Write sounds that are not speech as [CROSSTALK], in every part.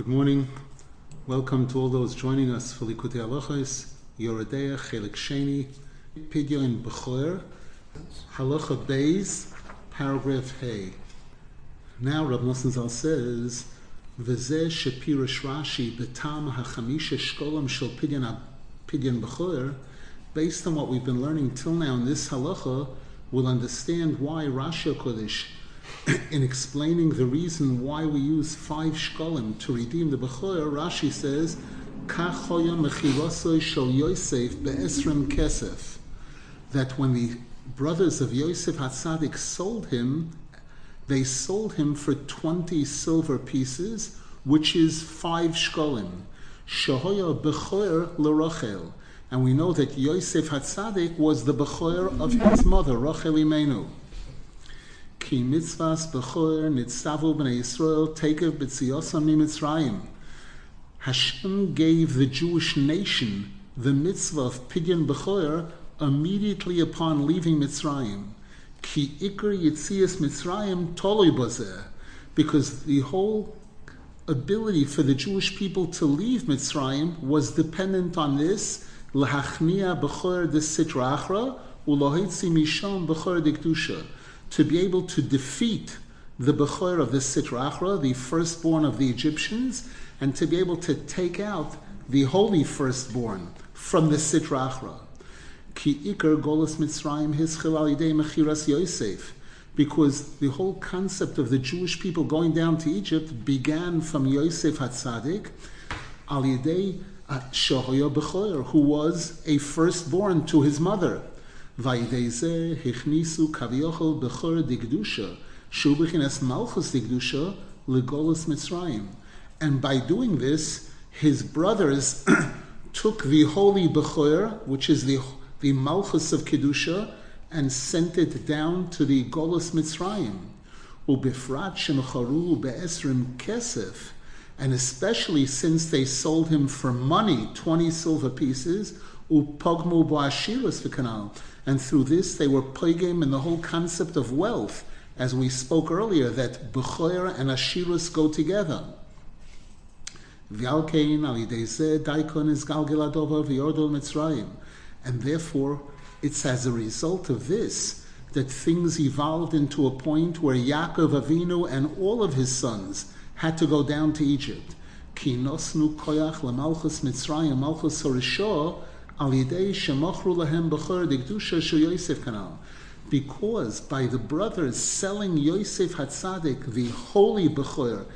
Good morning. Welcome to all those joining us for Likutei Halachos, Yoreh Deah, Chelik Sheni, Pidyon Bechor, Halacha Beis, paragraph Hey. Now Rav Nosson Zal says, V'zeh shepirish Rashi betam hachamisha shkolam shel Pidyon Pidyon based on what we've been learning till now in this halacha, we'll understand why Rashi Kodesh in explaining the reason why we use five shkolim to redeem the Bechor, Rashi says. That when the brothers of Yosef Hatzadik sold him, they sold him for 20 silver pieces, which is five shkolim. Shahoya Bechor l'Rochel. And we know that Yosef Hatzadik was the Bechor of his mother, Rachel Imenu. Ki mitzvahs bechor nitzavu b'nei Yisrael tekev b'tziyosam mitzrayim. Hashem gave the Jewish nation the mitzvah of pidyon bechor immediately upon leaving Mitzrayim. Ki ikar yitzias Mitzrayim toloi bazeh. Because the whole ability for the Jewish people to leave Mitzrayim was dependent on this lahachnia bechor de sitra achra ulohitzi misham bechor de to be able to defeat the Bechor of the Sitra Achra, the firstborn of the Egyptians, and to be able to take out the holy firstborn from the Sitra Achra. Ki Iker Mitzrayim Alidei Mechiras Yosef. Because the whole concept of the Jewish people going down to Egypt began from Yosef Hatzadik, Alidei Shohoya Bechor, who was a firstborn to his mother. Hichnisu kaviochel bechor digdusha, shu b'chinas malchus digdusha legolus Mitzrayim. And by doing this, his brothers [COUGHS] took the holy bechor, which is the the malchus of kedusha, and sent it down to the golus Mitzrayim. Ubifrat shemcharu be'esrim kesef, and especially since they sold him for money, twenty silver pieces, upogmu ba'ashirus v'kanal and through this, they were plegim in the whole concept of wealth, as we spoke earlier, that Bechoyer and Ashirus go together. And therefore, it's as a result of this that things evolved into a point where Yaakov Avinu and all of his sons had to go down to Egypt. Kinosnu koyach lemalchus Mitzrayim, malchus because by the brothers selling Yosef Hatzadik, the holy Bechor,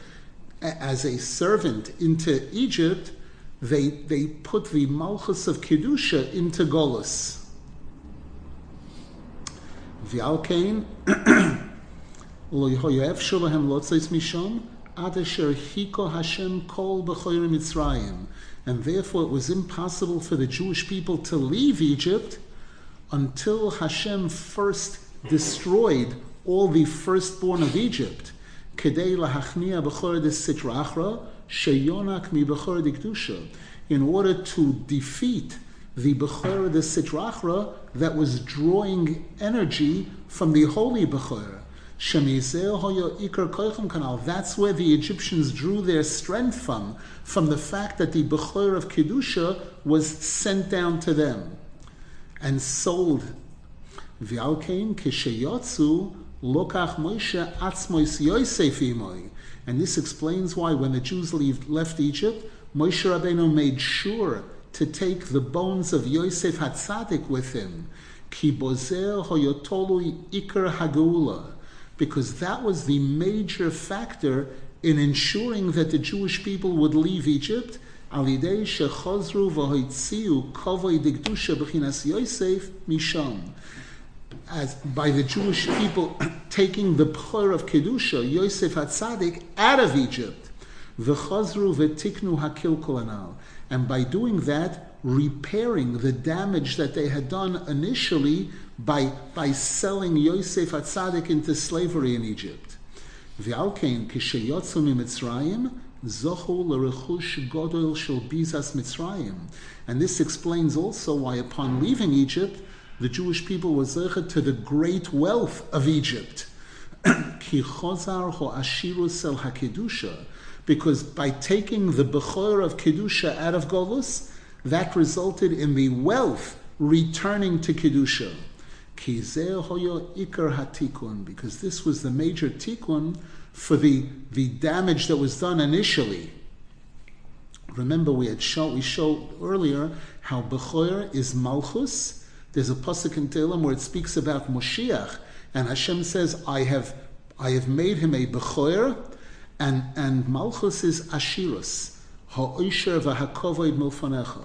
as a servant into Egypt, they, they put the Malchus of Kedusha into Golos. V'alkein, lo yehoyev shulahem lotzais mishom, ad Hashem kol b'choyer Mitzrayim and therefore it was impossible for the Jewish people to leave Egypt until Hashem first destroyed all the firstborn of Egypt. In order to defeat the Bechor the Sitrachra that was drawing energy from the holy Bechor. That's where the Egyptians drew their strength from, from the fact that the Bechor of Kedusha was sent down to them and sold. And this explains why when the Jews left Egypt, Moshe Rabbeinu made sure to take the bones of Yosef Hatzadik with him. Ki bozer ikar hageula because that was the major factor in ensuring that the Jewish people would leave Egypt. As by the Jewish people [CLEARS THROAT] taking the Bechor of Kedusha, Yosef Hatzadik, out of Egypt. And by doing that, repairing the damage that they had done initially by, by selling Yosef Atzadik into slavery in Egypt. V'alkein kishayotzu mitzrayim zochu l'rechush godol bizas Mitzrayim. And this explains also why upon leaving Egypt, the Jewish people were zeichet to the great wealth of Egypt. [CLEARS THROAT] Ashirus el hakedusha, because by taking the Bechor of Kedusha out of Golus, that resulted in the wealth returning to Kedusha. Because this was the major tikkun for the, the damage that was done initially. Remember, we had show, we showed earlier how Bechor is Malchus. There's a pasuk in Tehillim where it speaks about Moshiach, and Hashem says, "I have, I have made him a Bechor," and and Malchus is Ashirus, Ha'osher v'Hakovoid milfanecha.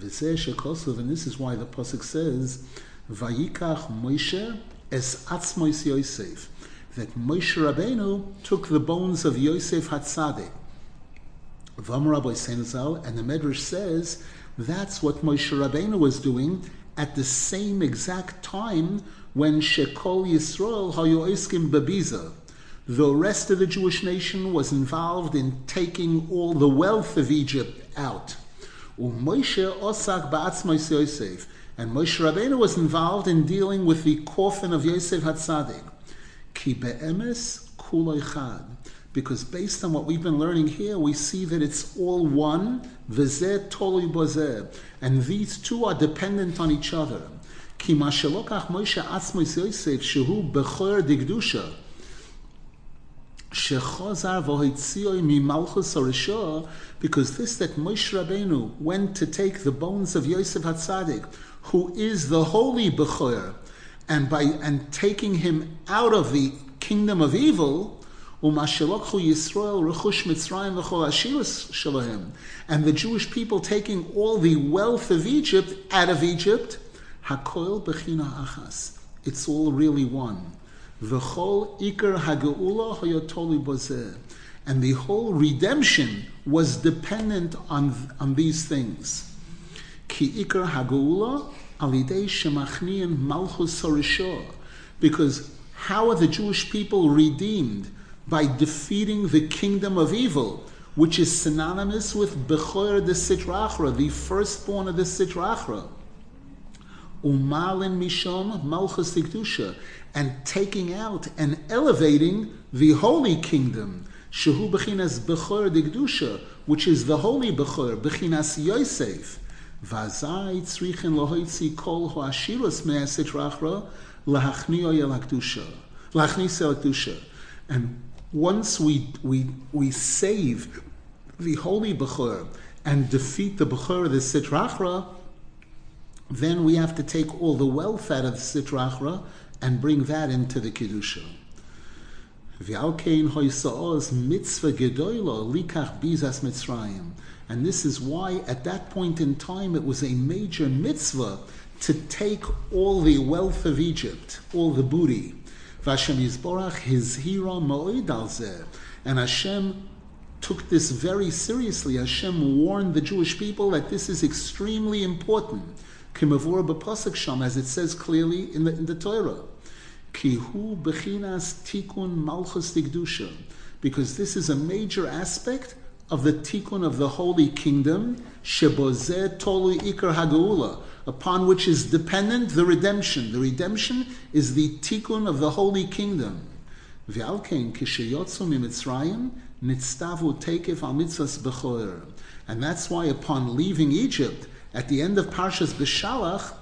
And this is why the pasuk says, "Vayikach Moshe es atzmois Yosef." That Moshe Rabbeinu took the bones of Yosef Hatzadik. Rabbi Senzal, and the Medrash says that's what Moshe Rabbeinu was doing at the same exact time when Shekol Yisrael Hayoiskim Babiza. The rest of the Jewish nation was involved in taking all the wealth of Egypt out. And Moshe Rabbeinu was involved in dealing with the coffin of Yosef Hatzadik. Ki be'emes kuloi Because based on what we've been learning here, we see that it's all one, v'zeh tolui bozeh. And these two are dependent on each other. Ki Moshe atzmos Yosef shehu bechor digdusha. Shechozar because this that Moshe Rabbeinu went to take the bones of Yosef Hatzadik, who is the holy Bechor, and by and taking him out of the kingdom of evil, and the Jewish people taking all the wealth of Egypt out of Egypt, hakoil bechina achas. It's all really one. V'chol ikar hageula hayotoli bozeh. And the whole redemption was dependent on, on these things. Ki ikar hageula alidei shemachnian malchus. Because how are the Jewish people redeemed? By defeating the kingdom of evil, which is synonymous with Bechor the Sitrachra, the firstborn of the Sitrachra. Umalin Mishom Malchus and taking out and elevating the holy kingdom, Shehu Bechinas Bechor Digdusha, which is the holy Bechor, Bechinas Yosef. Vazai tzrichin lohoitzi kol hoashirus me'asit rachra lahachnio yelakdusha. Lachnis yelakdusha. And once we, we, we save the holy Bechor and defeat the Bechor of the Sitrachra, then we have to take all the wealth out of Sitrachra and bring that into the Kiddusha. V'alkein hoysa'oz mitzvah gedoylo likach bizas mitzrayim. And this is why at that point in time it was a major mitzvah to take all the wealth of Egypt, all the booty. Vashem Yisborach his hira mo'id al And Hashem took this very seriously. Hashem warned the Jewish people that this is extremely important. Kimavur b'pasuk sham, as it says clearly in the, in the Torah. Kihu bechinas tikun malchus digdusha. Because this is a major aspect of the tikkun of the holy kingdom, shebozeh tolu ikar hagula, upon which is dependent the redemption. The redemption is the tikkun of the holy kingdom. V'alkein kishayotzu mimitzrayim nitztavu tekef al mitzvahs bechor. And that's why upon leaving Egypt, at the end of Parshas Beshalach,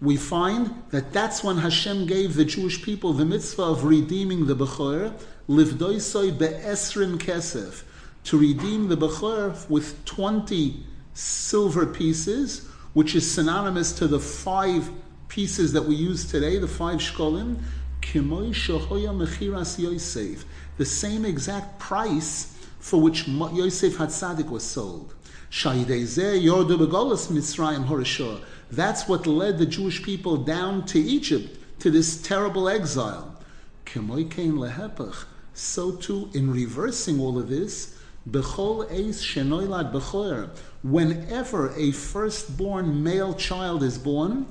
we find that that's when Hashem gave the Jewish people the mitzvah of redeeming the Bechor, livdoisoi be'esrim kesef, to redeem the Bechor with 20 silver pieces, which is synonymous to the five pieces that we use today, the five shkolim, kimoy shohoya mechiras Yosef, the same exact price for which Yosef Hatzadik was sold. Yordu begolas Mitzrayim Horeshah that's what led the Jewish people down to Egypt, to this terrible exile. So too, in reversing all of this, whenever a firstborn male child is born,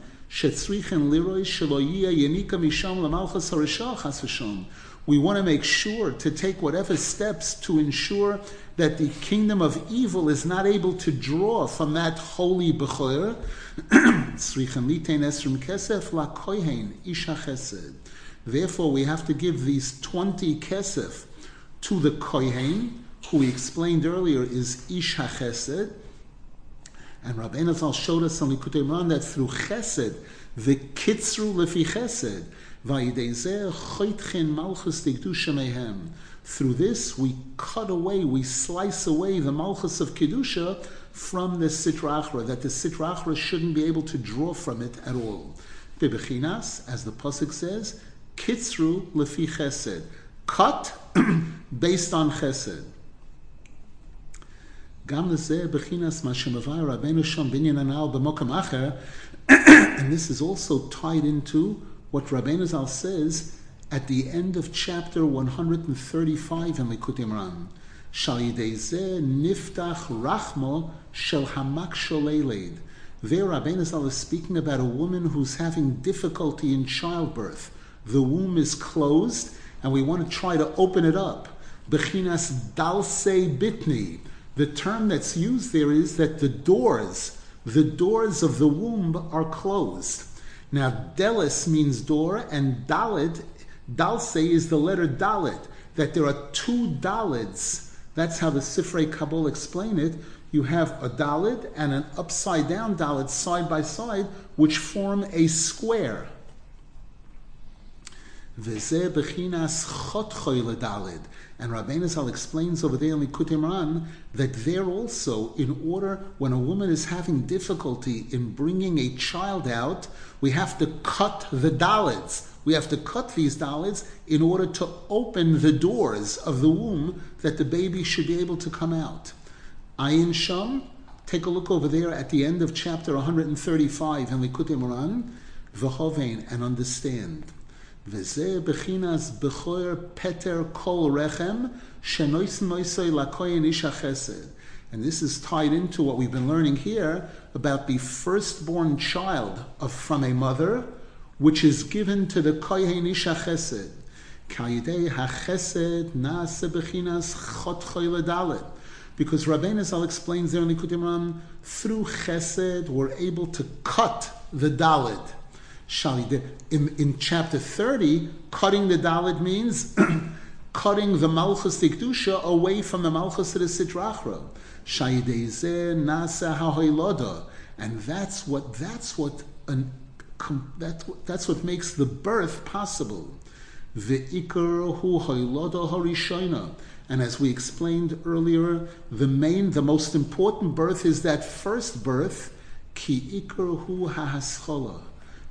we want to make sure to take whatever steps to ensure that the kingdom of evil is not able to draw from that holy Bechor. [CLEARS THROAT] Therefore, we have to give these 20 kesef to the kohen, who we explained earlier is Isha HaChesed. And Rabbeinu Zal showed us on Likutei Moharan that through Chesed, the Kitzru Lefi Chesed, through this, we cut away, we slice away the Malchus of Kedusha from the Sitra Achra, that the Sitra Achra shouldn't be able to draw from it at all. Bebechinas, as the Pasuk says, Kitzru Lefi Chesed. Cut [CLEARS THROAT] based on Chesed. גם לזה בחינס מה שמבאר רבנו שם בניין הנעל במוקם אחר, and this is also tied into what Rabbeinu Zal says at the end of chapter 135 in Likutei Moharan. Shal niftach rachmo shel hamak sholeled. There, Rabbeinu Zal is speaking about a woman who's having difficulty in childbirth. The womb is closed, and we want to try to open it up. Bechinas dalse bitni. The term that's used there is that the doors, the doors of the womb are closed. Now, delis means door, and dalit, dalse is the letter dalit, that there are two dalids. That's how the Sifrei Kabul explain it. You have a dalit and an upside down dalit side by side, which form a square. V'zeh bechinas chot dalid. And Rabbeinu Zal explains over there in Likutei Moharan that there also, in order, when a woman is having difficulty in bringing a child out, we have to cut the dalids. We have to cut these dalids in order to open the doors of the womb that the baby should be able to come out. Ayin Sham, take a look over there at the end of chapter 135 in Likutei Moharan, V'hovein, and understand. וזה בחינס בכור פטר כל רחם, שנויסן נויסוי לכהן איש החסד. And this is tied into what we've been learning here about the firstborn child of, from a mother, which is given to the Kohen Isha Chesed. Kayidei HaChesed Nase Bechinas Chot Dalet. Because Rabbeinu Zal explains there in Likutei through Chesed we're able to cut the Dalet. In, in chapter 30, cutting the Dalit means [CLEARS THROAT] cutting the Malchus Tikdusha away from the Malchus of the Sitrachra. And that's what that's what an, that's, that's what makes the birth possible. And as we explained earlier, the main, the most important birth is that first birth, ki ikar hu ha'hascholah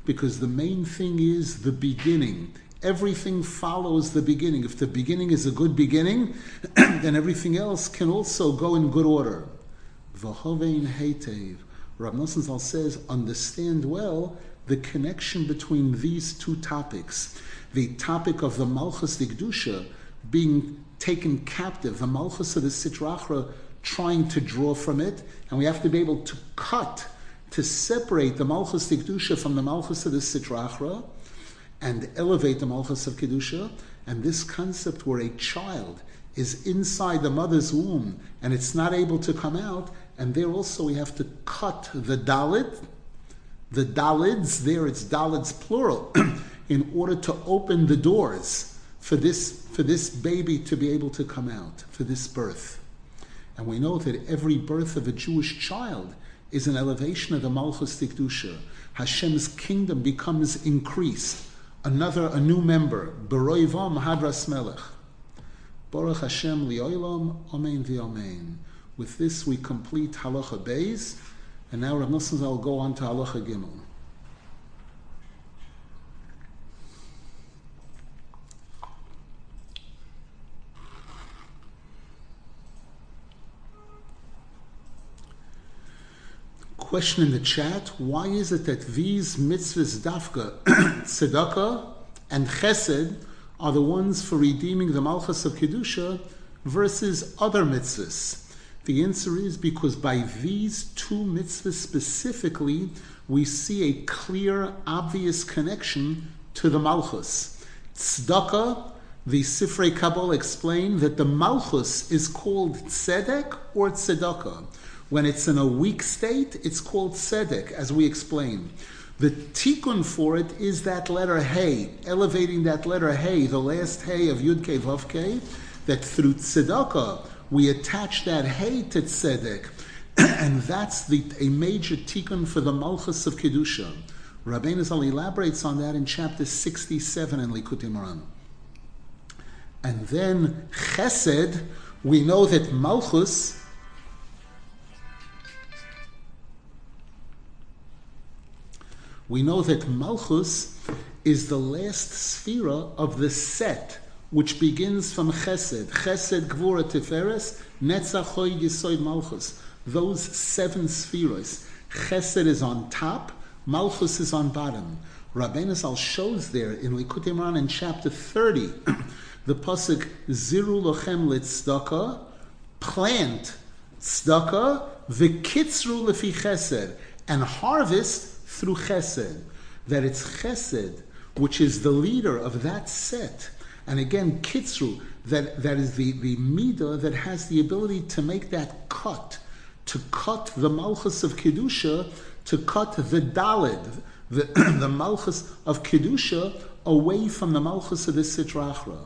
because the main thing is the beginning. Everything follows the beginning. If the beginning is a good beginning, [CLEARS THROAT] then everything else can also go in good order. V'hovein heitev. Rav Nosson says, understand well the connection between these two topics. The topic of the Malchus Digdusha being taken captive, the Malchus of the Sitrachra trying to draw from it, and we have to be able to cut to separate the Malchus Kedusha from the Malchus of the Sitrachra and elevate the Malchus of Kedusha. And this concept where a child is inside the mother's womb and it's not able to come out, and there also we have to cut the Dalit, the Dalids, there it's Dalids plural, [CLEARS THROAT] in order to open the doors for this, for this baby to be able to come out, for this birth. And we know that every birth of a Jewish child is an elevation of the Malchus Tikdusha. Hashem's kingdom becomes increased. Another, a new member. Beroivam Hadras Melech. Baruch Hashem lioilam, Amen v'Amen. With this we complete Halacha Beis, and now Rav Nosson will go on to Halacha Gimel. Question in the chat why is it that these mitzvahs dafka, [CLEARS THROAT] tzedakah, and chesed are the ones for redeeming the malchus of kedusha versus other mitzvahs? The answer is because by these two mitzvahs specifically, we see a clear, obvious connection to the malchus. Tzedakah, the Sifrei Kabul explain that the malchus is called tzedek or tzedakah. When it's in a weak state, it's called tzedek, as we explain. The tikkun for it is that letter hey, elevating that letter hey, the last hey of Yud Kei Vav Kei, that through tzedakah we attach that hey to tzedek, [CLEARS THROAT] and that's the, a major tikkun for the malchus of kedusha. Rabbeinu Zal elaborates on that in chapter 67 in Likutei Moharan. And then chesed, we know that malchus we know that Malchus is the last sphera of the set, which begins from Chesed. Chesed, Gvura, Tiferes, Netzach, Hoy, Yisoid, Malchus. Those seven spheres. Chesed is on top, Malchus is on bottom. Rabbeinu Zal shows there in Likutei Moharan in chapter 30, [CLEARS THROAT] the pasuk Ziru lochem litzdaka, plant tzedakah, v'kitzru lefi chesed, and harvest through chesed, that it's chesed which is the leader of that set. And again, kitzru, that, that is the, the midah that has the ability to make that cut, to cut the malchus of kedusha, to cut the dalid, the, [CLEARS THROAT] the malchus of kedusha away from the malchus of the sitrachra.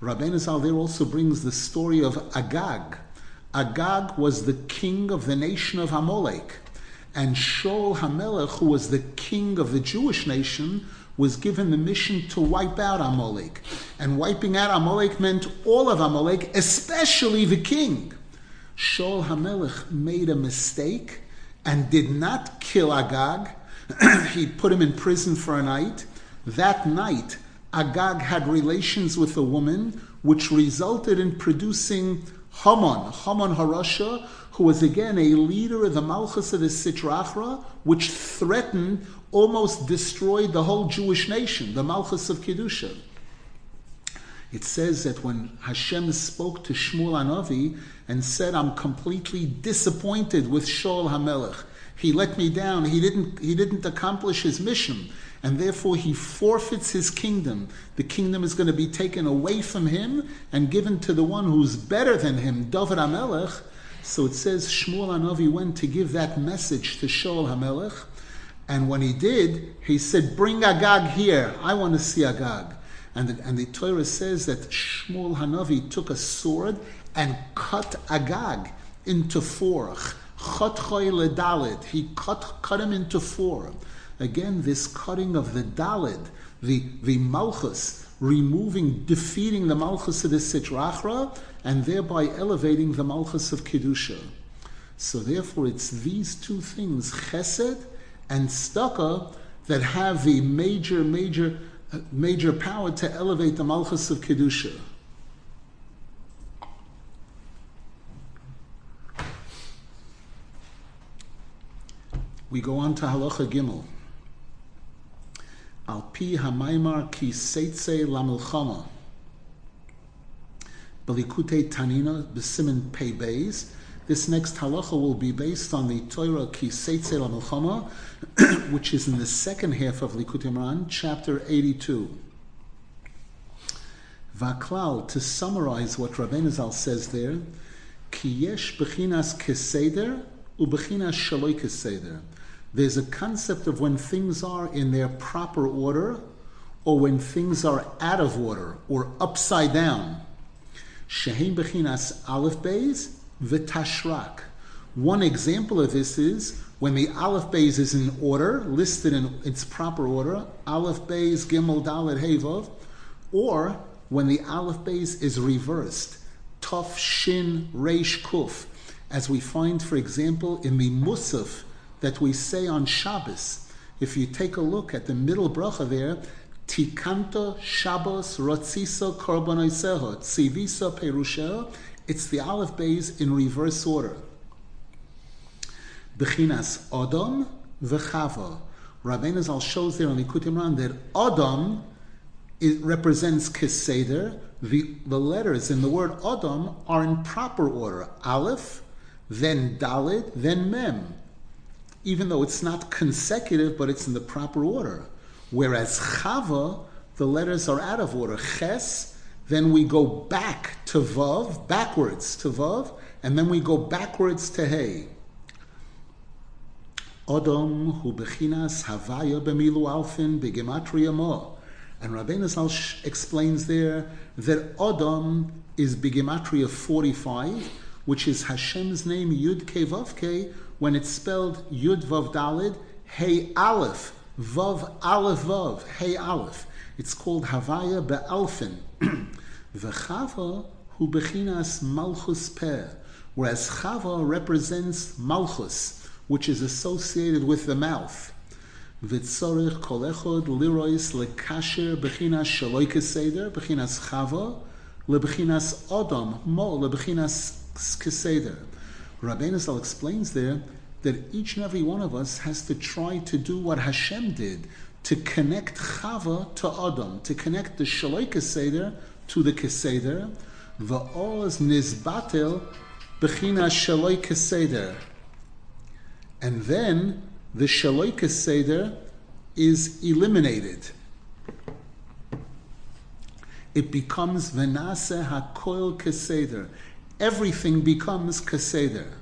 Rabbeinu Zal there also brings the story of Agag. Agag was the king of the nation of Amalek. And Shaul HaMelech, who was the king of the Jewish nation, was given the mission to wipe out Amalek. And wiping out Amalek meant all of Amalek, especially the king. Shaul HaMelech made a mistake and did not kill Agag. [CLEARS THROAT] he put him in prison for a night. That night, Agag had relations with a woman, which resulted in producing Haman, Haman Harasha, who was again a leader of the Malchus of the Sitrachra, which threatened, almost destroyed the whole Jewish nation, the Malchus of Kedusha. It says that when Hashem spoke to Shmuel Anavi and said, I'm completely disappointed with Shaul HaMelech. He let me down. He didn't, he didn't accomplish his mission. And therefore, he forfeits his kingdom. The kingdom is going to be taken away from him and given to the one who's better than him, David HaMelech. So it says Shmuel Anavi went to give that message to Shaul HaMelech. And when he did, he said, Bring Agag here. I want to see Agag. And the, and the Torah says that Shmuel Hanavi took a sword and cut Agag into four. He cut, cut him into four. Again, this cutting of the Dalid, the, the Malchus, removing, defeating the Malchus of the Sitrachra, and thereby elevating the Malchus of Kedusha. So therefore, it's these two things, Chesed and Staka, that have the major, major, uh, major power to elevate the Malchus of Kedusha. We go on to Halacha Gimel. Al pi hamaymar ki seitze lamilchama. Belikute Tanina Besimin Pei Beis. This next halacha will be based on the Torah Ki Seitze Lamilchama, [CLEARS THROAT] which is in the second half of Likutei Moharan, chapter 82. Vaklal, to summarize what Rabbeinu Zal says there, Ki yesh bechinas keseder ubechinas shaloi keseder. There's a concept of when things are in their proper order or when things are out of order or upside down. Shehem Bechinas Aleph Beis V'Tashrak. One example of this is when the Aleph Beis is in order, listed in its proper order, Aleph Beis Gimel Dalet Hevov, or when the Aleph Beis is reversed, Tov Shin Reish Kuf, as we find, for example, in the Musaf that we say on Shabbos. If you take a look at the middle bracha there, Tikanto Shabbos Rotziso Korbonoiseho Tziviso Perusheo. It's the Aleph Beis in reverse order. Bechinas Odom v'Chava. Rabbeinu Zal shows there on Likutei Moharan that Odom it represents Keseder. The, the letters in the word Odom are in proper order. Aleph, then Dalit, then Mem. Even though it's not consecutive, but it's in the proper order. Whereas Chava, the letters are out of order. Ches, then we go back to Vav, backwards to Vav, and then we go backwards to Hey. Odom hu bechinas havaya b'milu alfin b'gematria mo. And Rabbeinu Zal explains there that Odom is b'gematria 45, which is Hashem's name Yud Ke when it's spelled Yud Vav Dalid, Hey Aleph, Vav Aleph Vav, Hey Aleph. It's called Havaya Be'alfin. [CLEARS THROAT] V'chava hu bechinas Malchus Peh, whereas Chava represents Malchus, which is associated with the mouth. V'tzorich kol echod lirois lekasher bechinas shaloi keseder, bechinas Chava, lebechinas Odom, mo lebechinas keseder. Rabbeinu Zal explains there that each and every one of us has to try to do what Hashem did, to connect Chava to Adam, to connect the Shaloi Keseder to the Keseder, Va'oz Nizbatel Bechina Shaloi Keseder. And then the Shaloi Keseder is eliminated. It becomes Venase HaKoil Keseder. Everything becomes Keseder.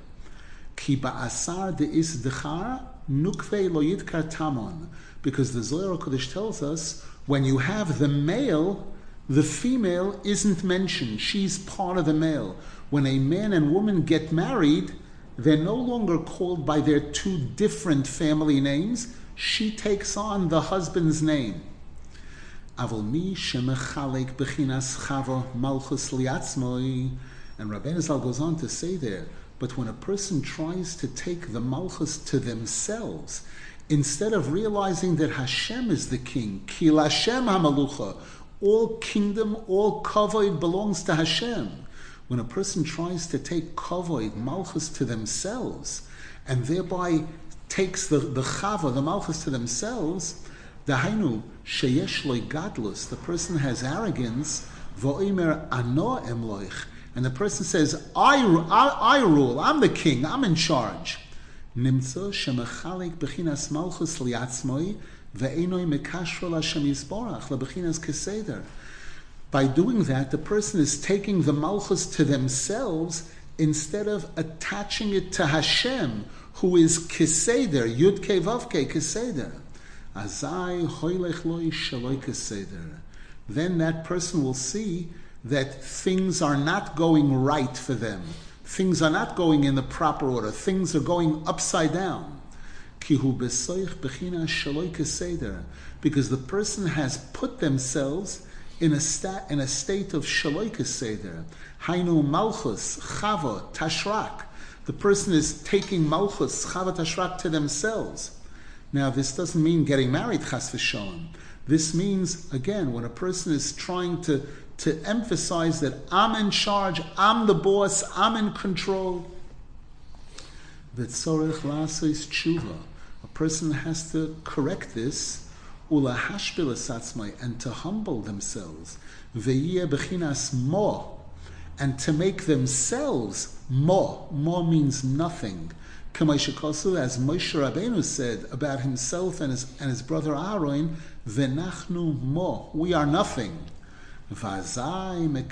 Ki ba'asar de'is dechar nukve lo yidkar tamon. Because the Zohar Kodesh tells us when you have the male, the female isn't mentioned. She's part of the male. When a man and woman get married, they're no longer called by their two different family names. She takes on the husband's name. Avol mi shemechalek bechinas chava malchus liatzmoi. And Rabbeinu Zal goes on to say there, but when a person tries to take the malchus to themselves, instead of realizing that Hashem is the king, Kil Hashem Hamalucha, all kingdom, all kavod belongs to Hashem. When a person tries to take kavod, malchus to themselves, and thereby takes the, the chava, the malchus to themselves, the hainu sheyesh gadlus, the person has arrogance, vo'imer ano emloich, and the person says, I, I, I rule, I'm the king, I'm in charge. By doing that, the person is taking the malchus to themselves instead of attaching it to Hashem, who is keseder, yud kevavke keseder. Azai keseder. Then that person will see that things are not going right for them. Things are not going in the proper order. Things are going upside down. Because the person has put themselves in a, sta- in a state of shaloika seder. Hainu malchus, chava, tashrak. The person is taking malchus, chava, tashrak to themselves. Now, this doesn't mean getting married, chas v'shalom. This means, again, when a person is trying to to emphasize that I'm in charge, I'm the boss, I'm in control. V'tzorech lasois tshuva. A person has to correct this, ula hashbil and to humble themselves. Ve'yeh bechinas mo, and to make themselves mo. Mo means nothing. As Moshe Rabbeinu said about himself and his, and his brother Aaron, Venachnu mo, we are nothing. And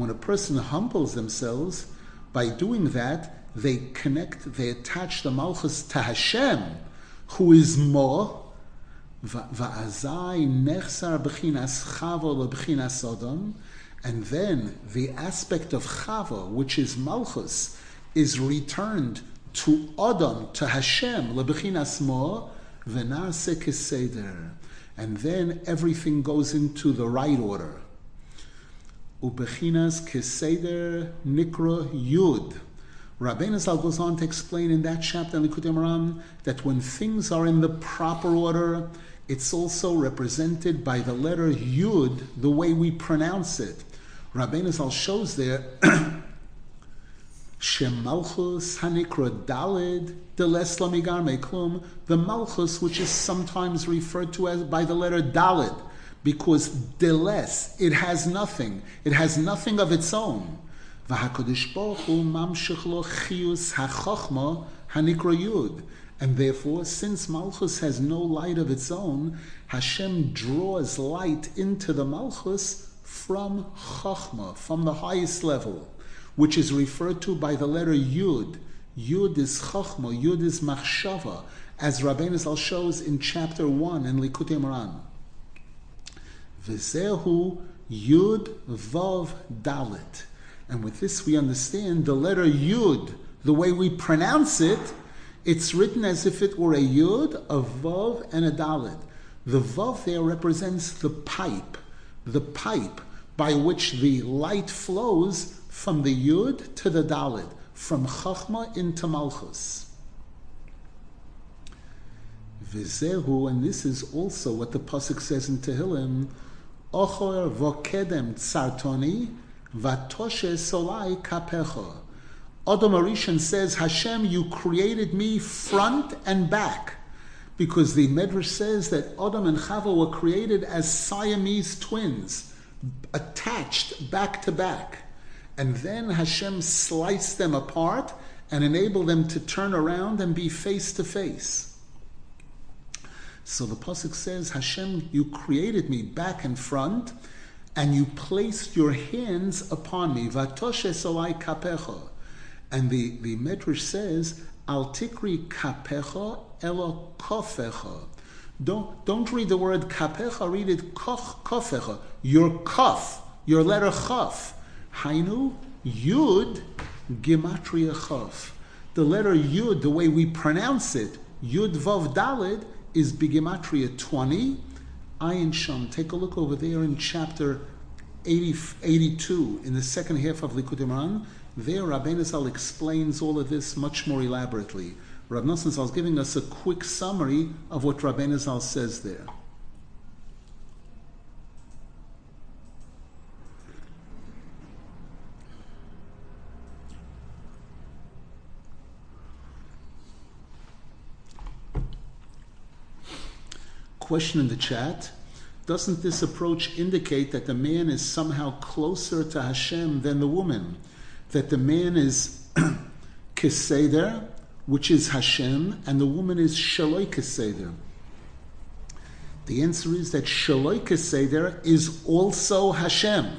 when a person humbles themselves, by doing that, they connect, they attach the malchus to Hashem, who is mo. And then the aspect of chava, which is malchus, is returned to Adam, to Hashem, lebechinas mo, keseder and then everything goes into the right order. Ubechinas keseder nikra yud. Rabbeinu Zal goes on to explain in that chapter in Likutei Moharan that when things are in the proper order, it's also represented by the letter yud, the way we pronounce it. Rabbeinu Zal shows there [CLEARS THROAT] Shemalchus Hanikra Dalid Deles Lamigar Meklum, the Malchus, which is sometimes referred to as by the letter Dalid, because Deles, it has nothing. It has nothing of its own. V'HaKadosh Baruch Hu Mamshich Lo HaChochma. And therefore, since Malchus has no light of its own, Hashem draws light into the Malchus from Chochma, from the highest level. Which is referred to by the letter Yud. Yud is Chachma, Yud is Machshava, as Rabbeinu Zal shows in chapter 1 in Likutei Moharan. V'zehu Yud Vav Dalit. And with this we understand the letter Yud, the way we pronounce it, it's written as if it were a Yud, a Vav, and a Dalit. The Vav there represents the pipe, the pipe by which the light flows from the Yud to the Dalit, from Chachma into Malchus. Vizehu, and this is also what the Pasuk says in Tehillim, Ochor vokedem tsartoni, vatoshe solai kapecha. Adam Arishan says, Hashem, you created me front and back. Because the Medrash says that Adam and Chava were created as Siamese twins, attached back to back. And then Hashem sliced them apart and enabled them to turn around and be face to face. So the Pasuk says, Hashem, you created me back and front, and you placed your hands upon me. Vatoshe solai kapecha. And the, the Medrash says, Al tikri kapecha elo kofecha. Don't, don't read the word kapecha, read it koch, kofecha. Your kaf, your letter chaf. Hainu, yud, gematria chaf. The letter yud, the way we pronounce it, yud vav dalid, is bigematria 20. Ayin Sham. Take a look over there in chapter 80, 82, in the second half of Likutei Moharan. There, Rabbeinu Zal explains all of this much more elaborately. Rav Nosson is giving us a quick summary of what Rabbeinu Zal says there. Question in the chat. Doesn't this approach indicate that the man is somehow closer to Hashem than the woman? That the man is [CLEARS THROAT] Keseder, which is Hashem, and the woman is Shaloi Keseder? The answer is that Shaloi Keseder is also Hashem.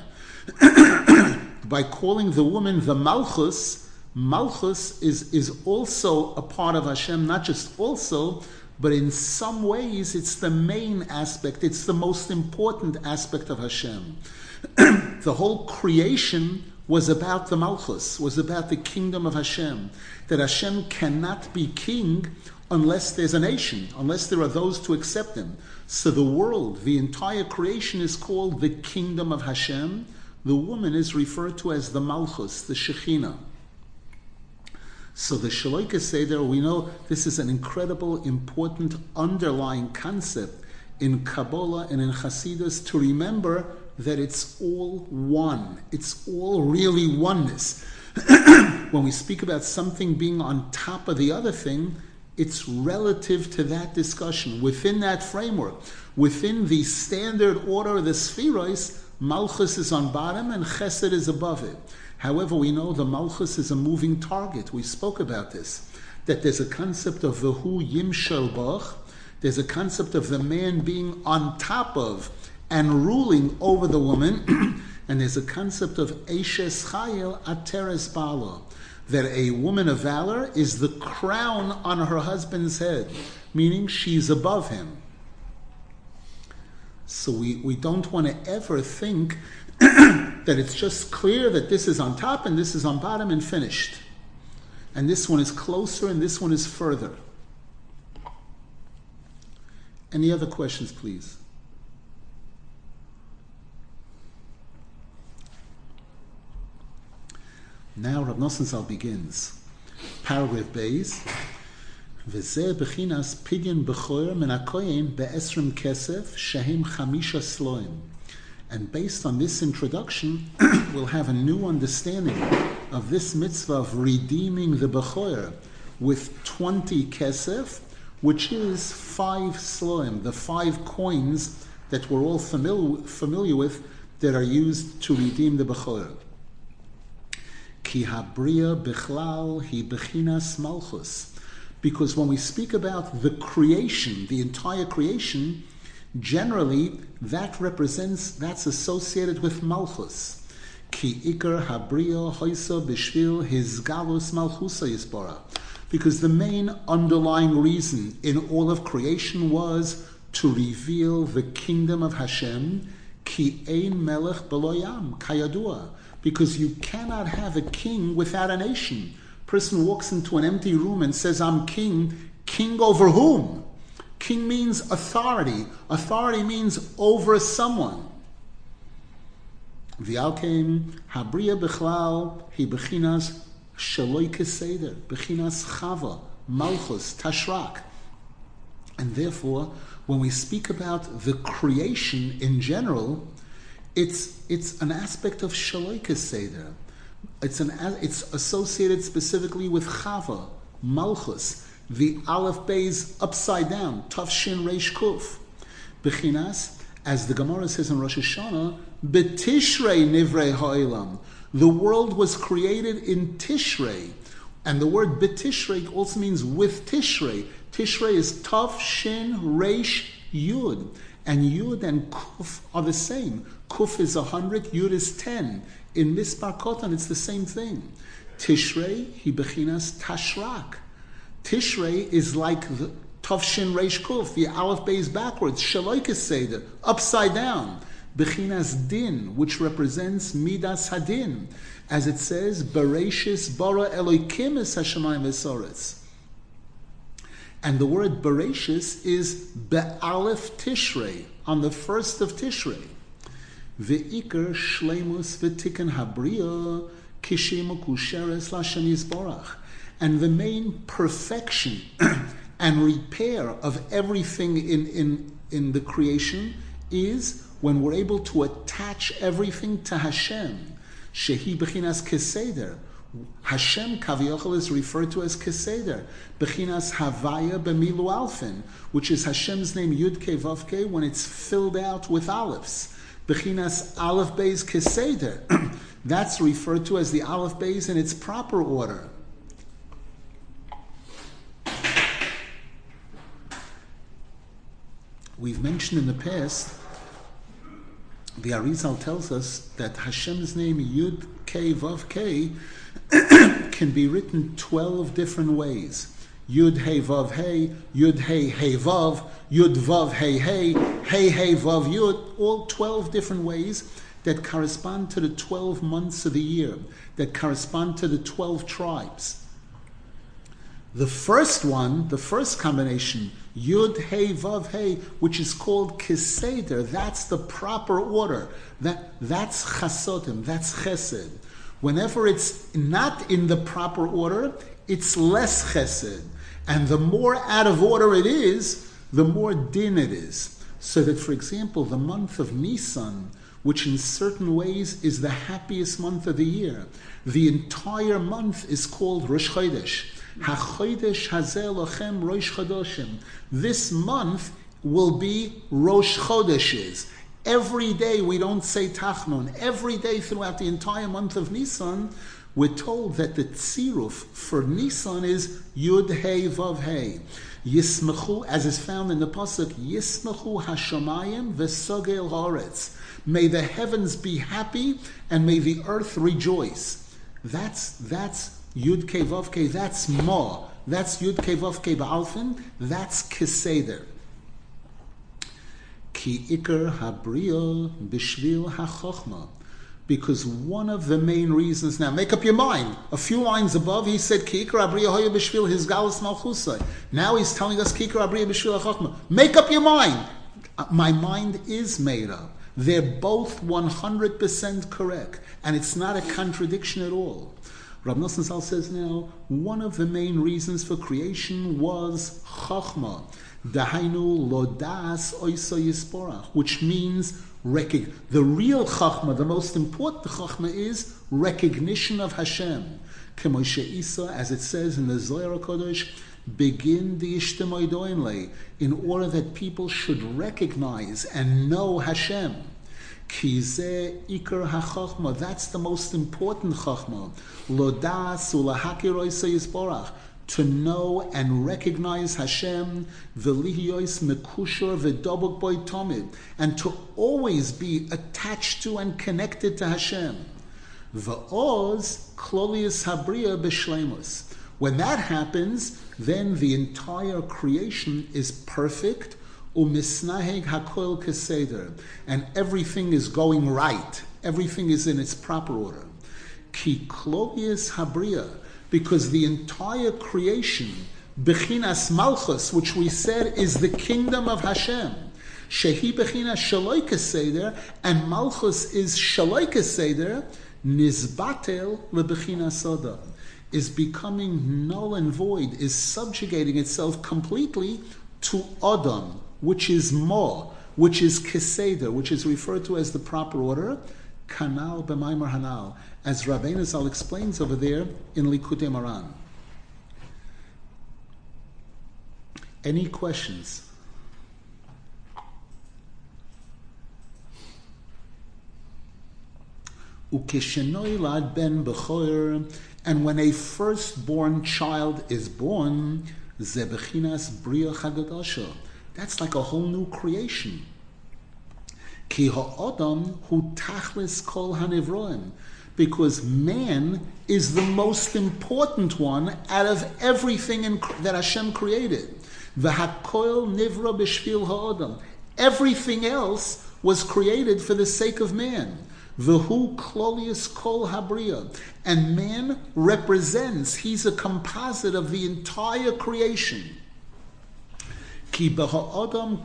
[CLEARS THROAT] By calling the woman the Malchus, Malchus is, is also a part of Hashem, not just also, but in some ways it's the main aspect, it's the most important aspect of Hashem. [CLEARS THROAT] the whole creation was about the Malchus, was about the kingdom of Hashem. That Hashem cannot be king unless there's a nation, unless there are those to accept him. So the world, the entire creation is called the kingdom of Hashem. The woman is referred to as the Malchus, the Shekhinah. So the Shaloika Seder, we know this is an incredible, important underlying concept in Kabbalah and in Hasidus to remember that it's all one. It's all really oneness. [CLEARS THROAT] when we speak about something being on top of the other thing, it's relative to that discussion. Within that framework, within the standard order of the spheroids, Malchus is on bottom and Chesed is above it. However, we know the Malchus is a moving target. We spoke about this. That there's a concept of the Hu Yim Shelbach, there's a concept of the man being on top of and ruling over the woman, [CLEARS THROAT] and there's a concept of Eshes Chayil Ateres Bala, that a woman of valor is the crown on her husband's head, meaning she's above him. So we, we don't want to ever think [CLEARS THROAT] that it's just clear that this is on top and this is on bottom and finished. And this one is closer and this one is further. Any other questions, please? Now Rav Nosson begins. Paragraph Bays. וזה בחינס פדיון בכור מן הכהן בעשרים כסף שהם חמישה סלויים. And based on this introduction, [COUGHS] we'll have a new understanding of this mitzvah of redeeming the Bechor with 20 kesef, which is five sloim, the five coins that we're all familiar, familiar with that are used to redeem the Bechor. Ki habriya bichlal hi bechinas malchus. Because when we speak about the creation, the entire creation, generally that represents, that's associated with Malchus. Ki ikar habria hoisa bishvil his galus malchusa yisbora. Because the main underlying reason in all of creation was to reveal the kingdom of Hashem, ki ein melech beloyam, kayadua. Because you cannot have a king without a nation. Person walks into an empty room and says, I'm king. King over whom? King means authority. Authority means over someone. Habriya bechlal hi bechinas shaloi keseder, bechinas chava, malchus, tashrak. And therefore, when we speak about the creation in general, it's it's an aspect of shaloi keseder. It's an it's associated specifically with chava, malchus, the aleph bays upside down, taf shin reish kuf. Bechinas, as the Gemara says in Rosh Hashanah, betishrei nivrei ha'ilam. The world was created in Tishrei. And the word betishrei also means with Tishrei. Tishrei is taf shin reish yud. And yud and kuf are the same. Kuf is a hundred, yud is ten. In Mispar Kotan, it's the same thing. Tishrei, he bechinas tashrak. Tishrei is like the Tavshin Reish Kuf, the Aleph Bay is backwards, Shaloikis Seder, upside down. Bechinas Din, which represents Midas Hadin, as it says, Bereshis Bara Eloikim es Hashemayim Vesoretz. And the word Bereshis is Be'alef Tishrei, on the first of Tishrei. Ve'ikr Shlemus V'tiken Habriya Kishimu Kusheres Lashem Yisborach and the main perfection [CLEARS THROAT] and repair of everything in, in, in the creation is when we're able to attach everything to Hashem. Shehi Bechinas Keseder. Hashem Kaviyachal is referred to as Keseder. Bechinas Havaya Bemilu Alfin, which is Hashem's name Yud Ke Vav Ke when it's filled out with olives. Bechinas Aleph Beis Keseder. [CLEARS THROAT] That's referred to as the Aleph Beis in its proper order. We've mentioned in the past, the Arizal tells us that Hashem's name Yud K Vav K [CLEARS THROAT] can be written 12 different ways. Yud Hey Vav Hey, Yud Hey Hey Vav, Yud Vav Hey Hey, Hey Hey Vav Yud, all 12 different ways that correspond to the 12 months of the year, that correspond to the 12 tribes. The first one, the first combination, Yud Hey Vav Hey, which is called Keseder. That's the proper order. That that's Chasotim. That's Chesed. Whenever it's not in the proper order, it's less Chesed, and the more out of order it is, the more din it is. So that, for example, the month of Nisan, which in certain ways is the happiest month of the year, the entire month is called Rosh Chodesh. This month will be Rosh Chodeshes. Every day we don't say Tachnun. Every day throughout the entire month of Nisan, we're told that the tziruf for Nisan is Yud Hey Vav Hey. Yismachu, as is found in the pasuk, Yismachu Hashamayim v'Sogel Haaretz. May the heavens be happy and may the earth rejoice. That's that's Yud Ke Vav Ke, that's Ma. That's Yud Ke Vav Ke Ba'alfin, that's Keseder. Ki Iker Habriya Bishvil HaChochma. Because one of the main reasons, now make up your mind. A few lines above, he said. Now he's telling us. Make up your mind. Uh, my mind is made up. They're both 100% correct. And it's not a contradiction at all. Rab Nosson Zal says now, one of the main reasons for creation was chachma, dahainu lodas oisa yisporach, which means recog- the real chachma, the most important chachma is recognition of Hashem. Kemoshe Isa, as it says in the Zohar Kodesh, begin the Ishtemoidoinle, in order that people should recognize and know Hashem. Kize ikar hachachma. That's the most important chachma. Lodas ulahakiroisa yisborach. To know and recognize Hashem, v'lihiyois mekushor v'dobok boy tomid, and to always be attached to and connected to Hashem. Va'oz klolius habriya b'shlemus. When that happens, then the entire creation is perfect, umisnaheg hakol keseder, and everything is going right. Everything is in its proper order. Ki klolius habriya, because the entire creation, bechinas malchus, which we said is the kingdom of Hashem, shehi bechinas shaloika seder, and malchus is shaloika seder, nizbatel lebechina soda, is becoming null and void, is subjugating itself completely to Adam, which is more, which is keseder, which is referred to as the proper order, kanal b'maimar hanal, as Rabbeinu Zal explains over there in Likutei Moharan. Any questions? And when a firstborn child is born. That's like a whole new creation. Ki hu tachlis kol hanivroim, because man is the most important one out of everything in, that Hashem created. V'hakoil nivra b'shvil ha'adam. Everything else was created for the sake of man. V'hu klolius kol habriya. And man represents, he's a composite of the entire creation. Ki klulim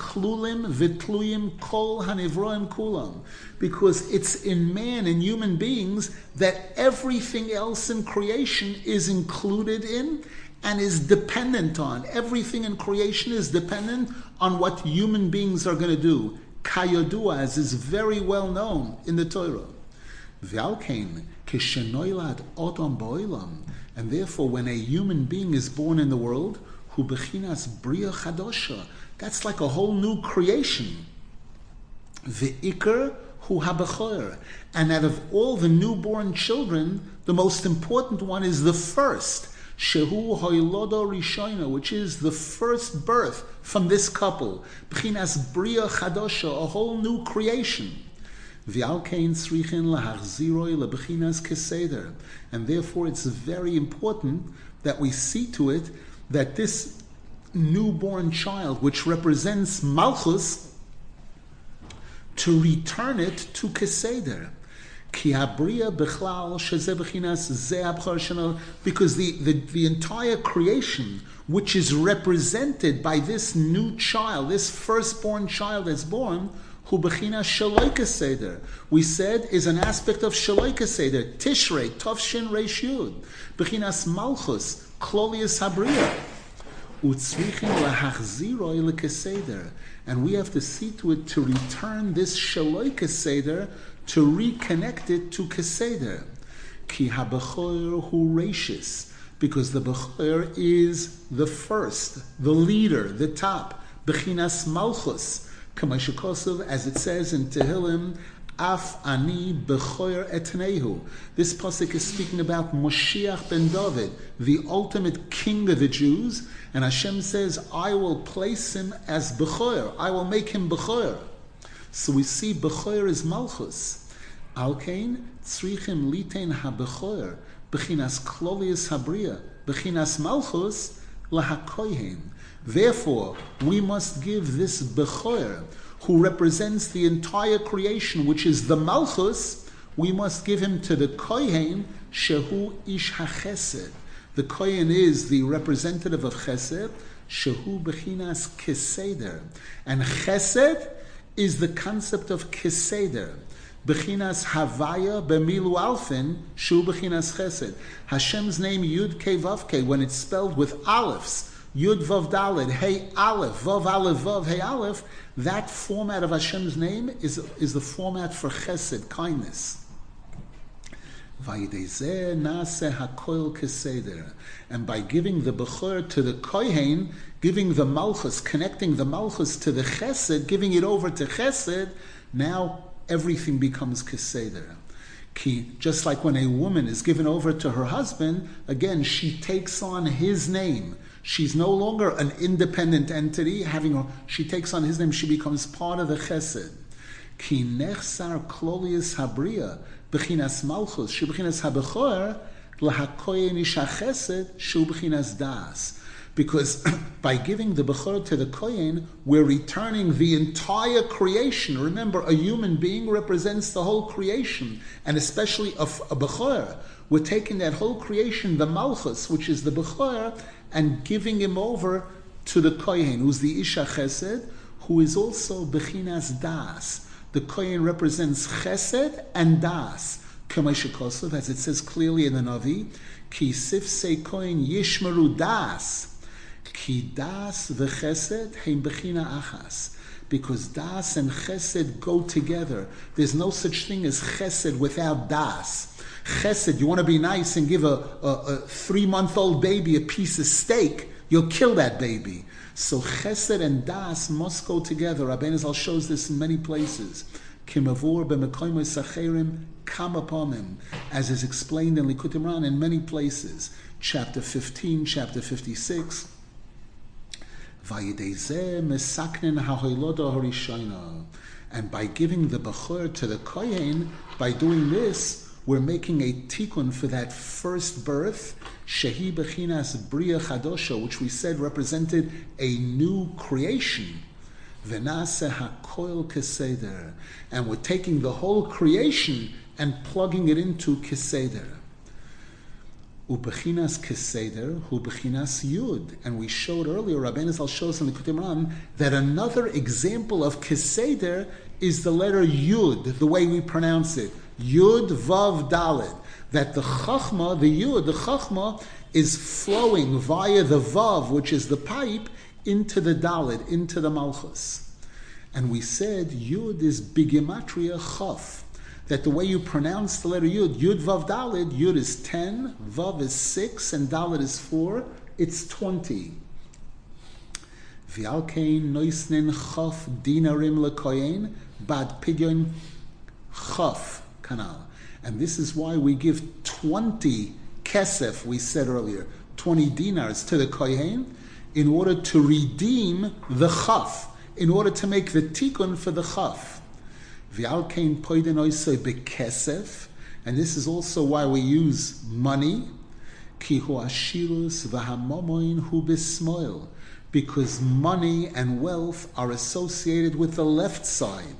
kol hanivroim kulam. Because it's in man and human beings that everything else in creation is included in and is dependent on. Everything in creation is dependent on what human beings are going to do. Kayodua, as is very well known in the Torah. Kishenoilad boilam. And therefore, when a human being is born in the world, hu bechinas bria chadosha, that's like a whole new creation. V'ikr hu. And out of all the newborn children, the most important one is the first. Shehu hoilodo rishoina, which is the first birth from this couple. B'chinas bria chadosha, a whole new creation. And therefore it's very important that we see to it that this newborn child, which represents Malchus, to return it to Keseder. Because the, the, the entire creation, which is represented by this new child, this firstborn child that's born, we said is an aspect of shaloika seder, tishrei, tovshin reish yud, bechinas malchus, klolius habriya. And we have to see to it to return this shaloi keseder, to reconnect it to keseder. Ki habechoyer hu rashis, because the bechoyer is the first, the leader, the top. Bechinas malchus, kamashikosov, as it says in Tehillim, Af ani bechoyer etnehu. This pasuk is speaking about Moshiach ben David, the ultimate king of the Jews, and Hashem says, "I will place him as bechoyer. I will make him bechoyer." So we see bechoyer is malchus. Alkein tzrichim litein habechoyer bechinas klolius habriya bechinas malchus lahakoyhen. Therefore, we must give this bechoyer who represents the entire creation, which is the Malchus, we must give him to the Kohen, Shehu Ish HaChesed. The Kohen is the representative of Chesed, Shehu Bechinas Keseder. And Chesed is the concept of Keseder. Bechinas Havaya Bemilu Alfin, Shu Bechinas Chesed. Hashem's name Yud Ke when it's spelled with olives, Yud Vav Dalid, Hey Aleph, Vav Aleph, Vav, Hey Aleph, that format of Hashem's name is, is the format for chesed, kindness. And by giving the Bechor to the Kohen, giving the Malchus, connecting the Malchus to the Chesed, giving it over to Chesed, now everything becomes Keseder. Just like when a woman is given over to her husband, again, she takes on his name. She's no longer an independent entity. Having she takes on his name, she becomes part of the Chesed. Ki nechsar klolius malchus shu bechinas das. Because [COUGHS] by giving the Bechor to the Kohen, we're returning the entire creation. Remember, a human being represents the whole creation, and especially a, a Bechor. We're taking that whole creation, the Malchus, which is the Bechor, and giving him over to the Kohen, who's the Isha Chesed, who is also Bechinas Das. The Kohen represents Chesed and Das. Kameshikosov, as it says clearly in the Navi, Ki Sifse Kohen Yishmaru Das. Ki das v'chesed heim bechina achas. Because das and chesed go together. There's no such thing as chesed without das. Chesed, you want to be nice and give a, a, a three-month-old baby a piece of steak, you'll kill that baby. So chesed and das must go together. Rabbeinu Zal shows this in many places. Kimavur b'mekoyim sacherim come upon him, as is explained in Likutei Moharan in many places. Chapter 15, chapter 56. And by giving the Bechor to the Kohen, by doing this, we're making a tikkun for that first birth, Shehi Bechinas Bria Chadosha, which we said represented a new creation. And we're taking the whole creation and plugging it into Keseder. Ubechinas Keseder, Ubechinas Yud. And we showed earlier, Rabbeinu Zal shows in the Likutei Moharan, that another example of Keseder is the letter Yud, the way we pronounce it. Yud Vav Dalid. That the Chachma, the Yud, the Chachma, is flowing via the Vav, which is the pipe, into the Dalid, into the Malchus. And we said Yud is Bigimatria Chaf that the way you pronounce the letter Yud, Yud Vav Dalid, Yud is 10, Vav is 6, and Dalid is 4, it's 20. V'alkein noisnin chaf dinarim lekoyen bad pidyon chaf kanal. And this is why we give 20 kesef, we said earlier, 20 dinars to the kohen in order to redeem the chaf, in order to make the tikkun for the chaf. V'alkein poiden oisoi bekesef, and this is also why we use money. Ki hu ashirus v'hamomoin hu because money and wealth are associated with the left side.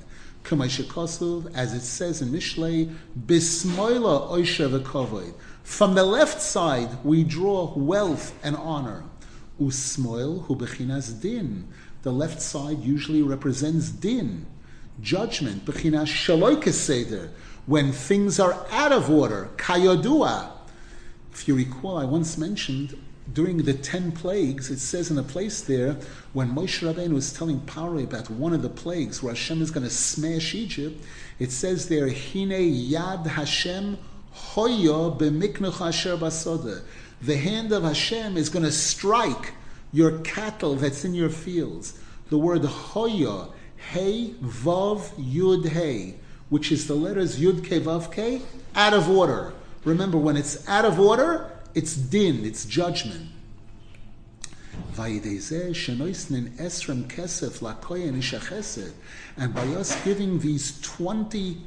As it says in Mishlei, bismoila oisha v'kovoid. From the left side, we draw wealth and honor. Usmoil hu bechinas din. The left side usually represents din judgment, b'chinas shaloy seder, when things are out of order, kayodua. If you recall, I once mentioned during the ten plagues, it says in a place there when Moshe Rabbeinu was telling Paro about one of the plagues where Hashem is going to smash Egypt. It says there, "Hine yad Hashem hoyo b'miknuch asher basoda." The hand of Hashem is going to strike your cattle that's in your fields. The word hoyo Hey Vav Yud Hey, which is the letters Yud Ke Vav Ke, out of order. Remember, when it's out of order, it's din, it's judgment. And by us giving these 20,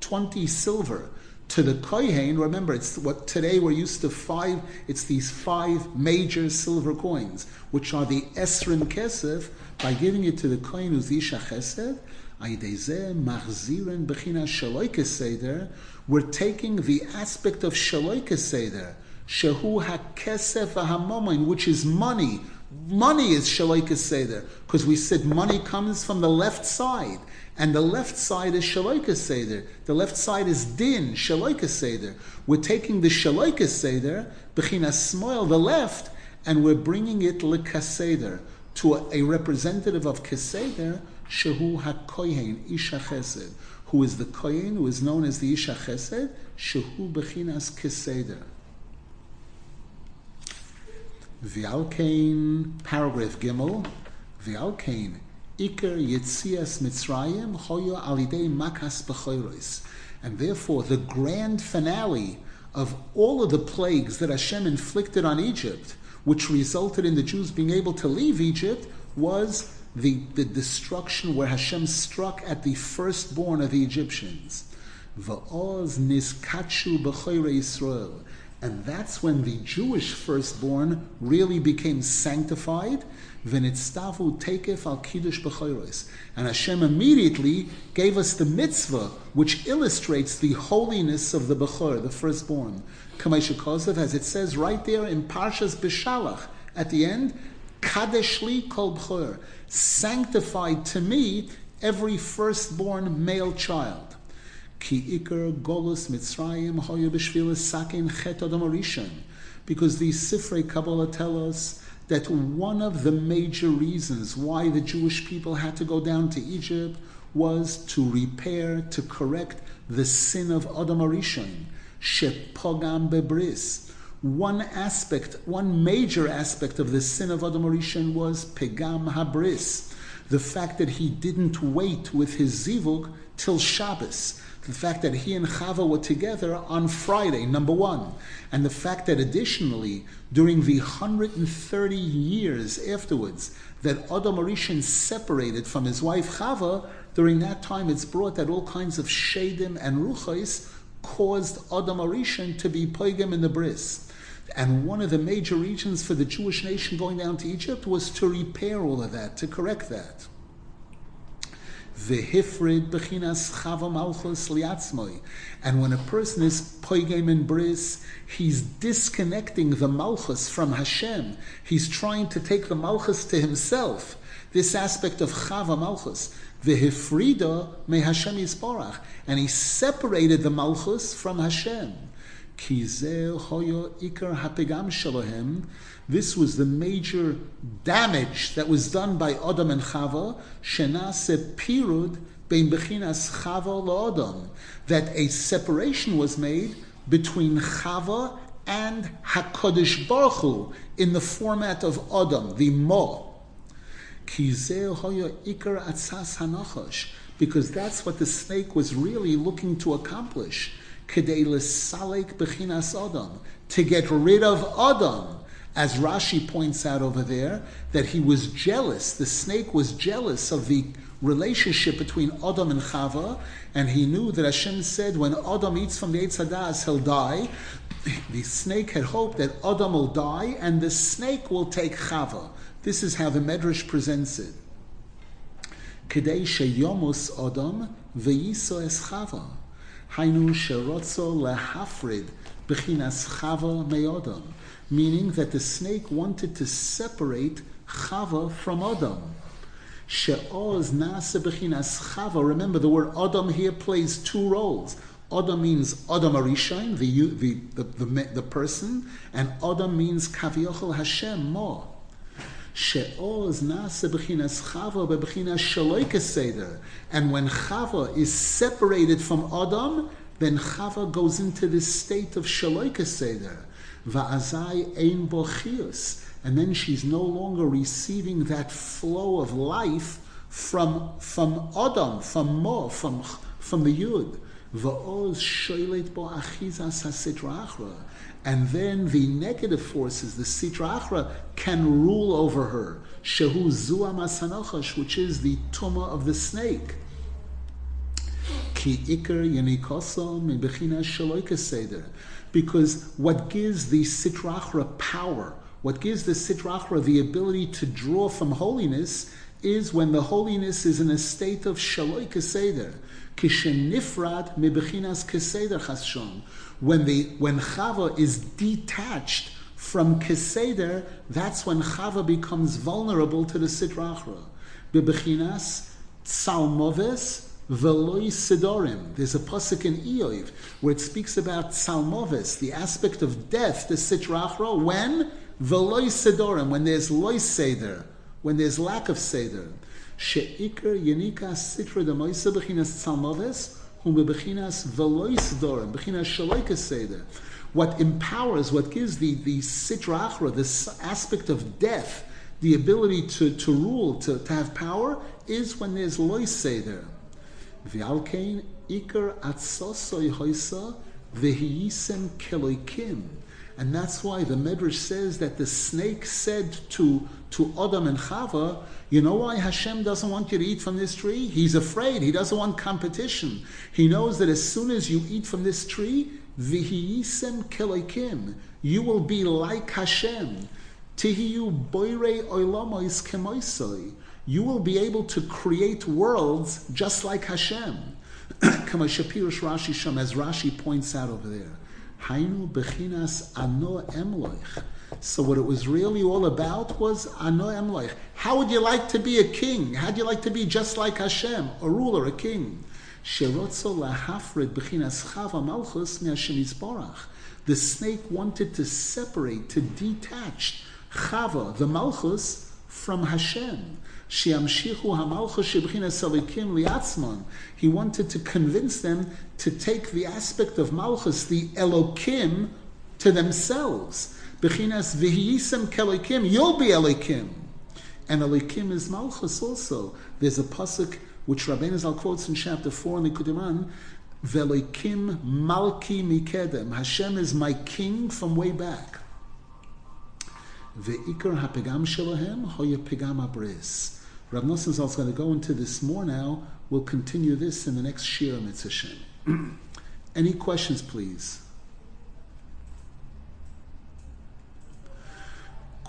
20 silver to the kohen, remember, it's what today we're used to five, it's these five major silver coins, which are the esrim kesef, by giving it to the kohen who's Isha Chesed, we're taking the aspect of Shaloike Seder, Shehu HaKesef HaMomin, which is money. Money is Shaloike Seder, because we said money comes from the left side, and the left side is Shaloike Seder. The left side is Din, Shaloike Seder. We're taking the Shaloike Seder, Bechina Smoil, the left, and we're bringing it Lekaseder to a, representative of Keseder, Shehu HaKohen, Isha Chesed, who is the Kohen, who is known as the Isha Chesed, Shehu Bechinas Keseder. V'alkein, paragraph Gimel, V'alkein, Iker Yitzias Mitzrayim, Hoyo Alidei Makas B'choiros. And therefore, the grand finale of all of the plagues that Hashem inflicted on Egypt which resulted in the Jews being able to leave Egypt was the, the destruction where Hashem struck at the firstborn of the Egyptians. Va'oz niskachu b'choyre Yisrael. And that's when the Jewish firstborn really became sanctified. V'nitztavu tekef al kiddush b'choyros. And Hashem immediately gave us the mitzvah, which illustrates the holiness of the b'chor, the firstborn. Kosev, as it says right there in Parshas Bishalach, at the end, Kadeshli kol b'chor, sanctified to me every firstborn male child. Because these Sifrei Kabbalah tell us that one of the major reasons why the Jewish people had to go down to Egypt was to repair, to correct the sin of Adam Arishon, shepogam bebris. One aspect, one major aspect of the sin of Adam Arishon was pegam habris, the fact that he didn't wait with his zivug till Shabbos the fact that he and Chava were together on Friday, number one, and the fact that additionally, during the 130 years afterwards, that Adam Arishan separated from his wife Chava, during that time it's brought that all kinds of shadim and ruchais caused Adam Arishan to be poigim in the bris. And one of the major reasons for the Jewish nation going down to Egypt was to repair all of that, to correct that. Vehifrid bechinas chava malchus liatzmoi. And when a person is poigem in bris, he's disconnecting the malchus from Hashem. He's trying to take the malchus to himself. This aspect of chava malchus. Vehifrida me Hashem yisborach. And he separated the malchus from Hashem. This was the major damage that was done by Adam and Chava. Shenase pirud bein bechinas Chava laAdam. That a separation was made between Chava and Hakadosh Baruch Hu in the format of Adam, the Mo. Because that's what the snake was really looking to accomplish to get rid of Adam. As Rashi points out over there, that he was jealous, the snake was jealous of the relationship between Adam and Chava, and he knew that Hashem said when Adam eats from the Eitz Hadas, he'll die. [LAUGHS] The snake had hoped that Adam will die and the snake will take Chava. This is how the Medrash presents it. Kedei sheyomus Adam veyiso es Chava. Hainu sherotzo lehafrid bechinas chava me'odam, meaning that the snake wanted to separate chava from Adam. She'oz nasa bechinas chava. Remember, the word Adam here plays two roles. Adam means Adam Arishain, the, the, the, the, person, and Adam means Kaviochel Hashem, more. She'oz nasa b'chinas chava b'chinas shaloika seder. And when chava is separated from Adam, then chava goes into this state of shaloika seder. Va'azai ein bochius. And then she's no longer receiving that flow of life from, from Adam, from Mo, from, from the Yud. Va'oz shoylet bo achizas and then the negative forces, the Sitra Achra, can rule over her. Shehu Zua Masanachash, which is the Tuma of the snake. Ki Iker Seder. Because what gives the Sitra Achra power, what gives the Sitra Achra the ability to draw from holiness, is when the holiness is in a state of Shaloika Seder. Kishenifrad Mebechinas Keseder Chashon when the when Chava is detached from Keseder, that's when Chava becomes vulnerable to the Sitra Achra. Bebechinas Salmoves Veloi Sidorim. There's a pasuk in Eoiv where it speaks about Salmoves, the aspect of death, the Sitra Achra, when Veloi Sidorim, when there's Loi Seder, when there's lack of Seder. Sheikr Yenika Sitra Demoisa Bechinas Salmoves what empowers, what gives the, the sitra achra, this aspect of death, the ability to, to rule, to, to have power, is when there's lois seder. ikar atsosoy hoisa v'hiyisem keloikim. And that's why the Medrash says that the snake said to, to Adam and Chava, you know why Hashem doesn't want you to eat from this tree? He's afraid. He doesn't want competition. He knows that as soon as you eat from this tree, v'hiyisem kelekim, you will be like Hashem. Tihiyu boire oilamois kemoisoi. You will be able to create worlds just like Hashem. [CLEARS THROAT] Kama Rashi Sham, as Rashi points out over there. Hainu bechinas ano emloich. So what it was really all about was ano emloich. How would you like to be a king? How'd you like to be just like Hashem, a ruler, a king? The snake wanted to separate, to detach Chava, the Malchus, from Hashem. He wanted to convince them to take the aspect of Malchus, the Elokim, to themselves. Bechinas v'hiyisem kelikim, you'll be Elokim. And Elokim is Malchus also. There's a pasuk which Rabbeinu Zal quotes in chapter 4 in the Kudiman, Velokim Malki Mikedem. Hashem is my king from way back. Ve'ikar hapegam shelahem hoya abris. Rav Nosson is going to go into this more now. We'll continue this in the next Shir Mitzvah [CLEARS THROAT] Any questions, please?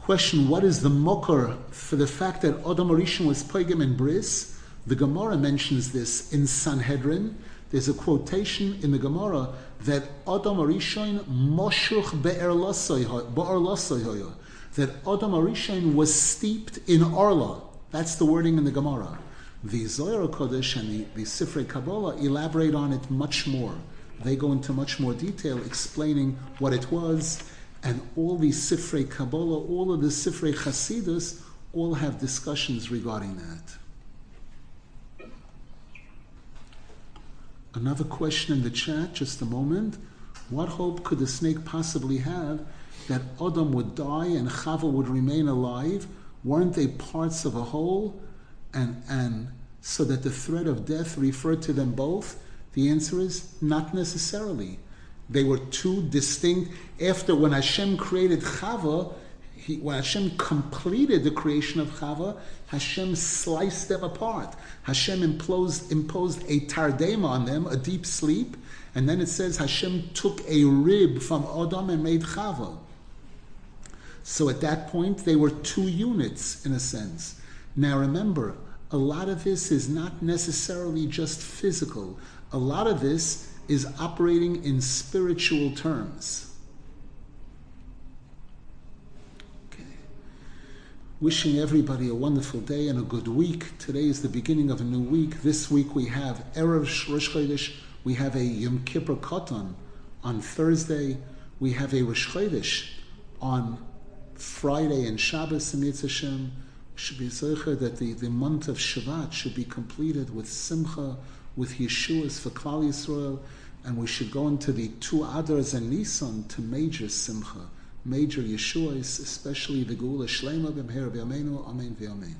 Question, what is the mokar for the fact that Adam Arishon was Pegam and Bris? The Gemara mentions this in Sanhedrin. There's a quotation in the Gemara that Adam Arishon moshuch be'er that Adam Arishain was steeped in Arla. That's the wording in the Gemara. The Zohar Kodesh and the, the Sifrei Kabbalah elaborate on it much more. They go into much more detail explaining what it was, and all these Sifrei Kabbalah, all of the Sifrei Chasidus, all have discussions regarding that. Another question in the chat, just a moment. What hope could the snake possibly have that Adam would die and Chava would remain alive? Weren't they parts of a whole? And, and so that the threat of death referred to them both? The answer is not necessarily. They were two distinct. After when Hashem created Chava, he, when Hashem completed the creation of Chava, Hashem sliced them apart. Hashem imposed, imposed a tardema on them, a deep sleep, and then it says Hashem took a rib from Adam and made Chava. So at that point, they were two units in a sense. Now remember, a lot of this is not necessarily just physical, a lot of this is operating in spiritual terms. Okay. Wishing everybody a wonderful day and a good week. Today is the beginning of a new week. This week we have Erev Rosh Chodesh, we have a Yom Kippur Katan on Thursday, we have a Rosh Chodesh on Friday and Shabbos and Hashem should be that the, the month of Shevat should be completed with Simcha, with Yeshua's for Klal Yisrael, and we should go into the two Adars and Nisan to major Simcha, major Yeshua's, especially the Geula Shlema B'Mher B'Yameinu, Amen V'Amen.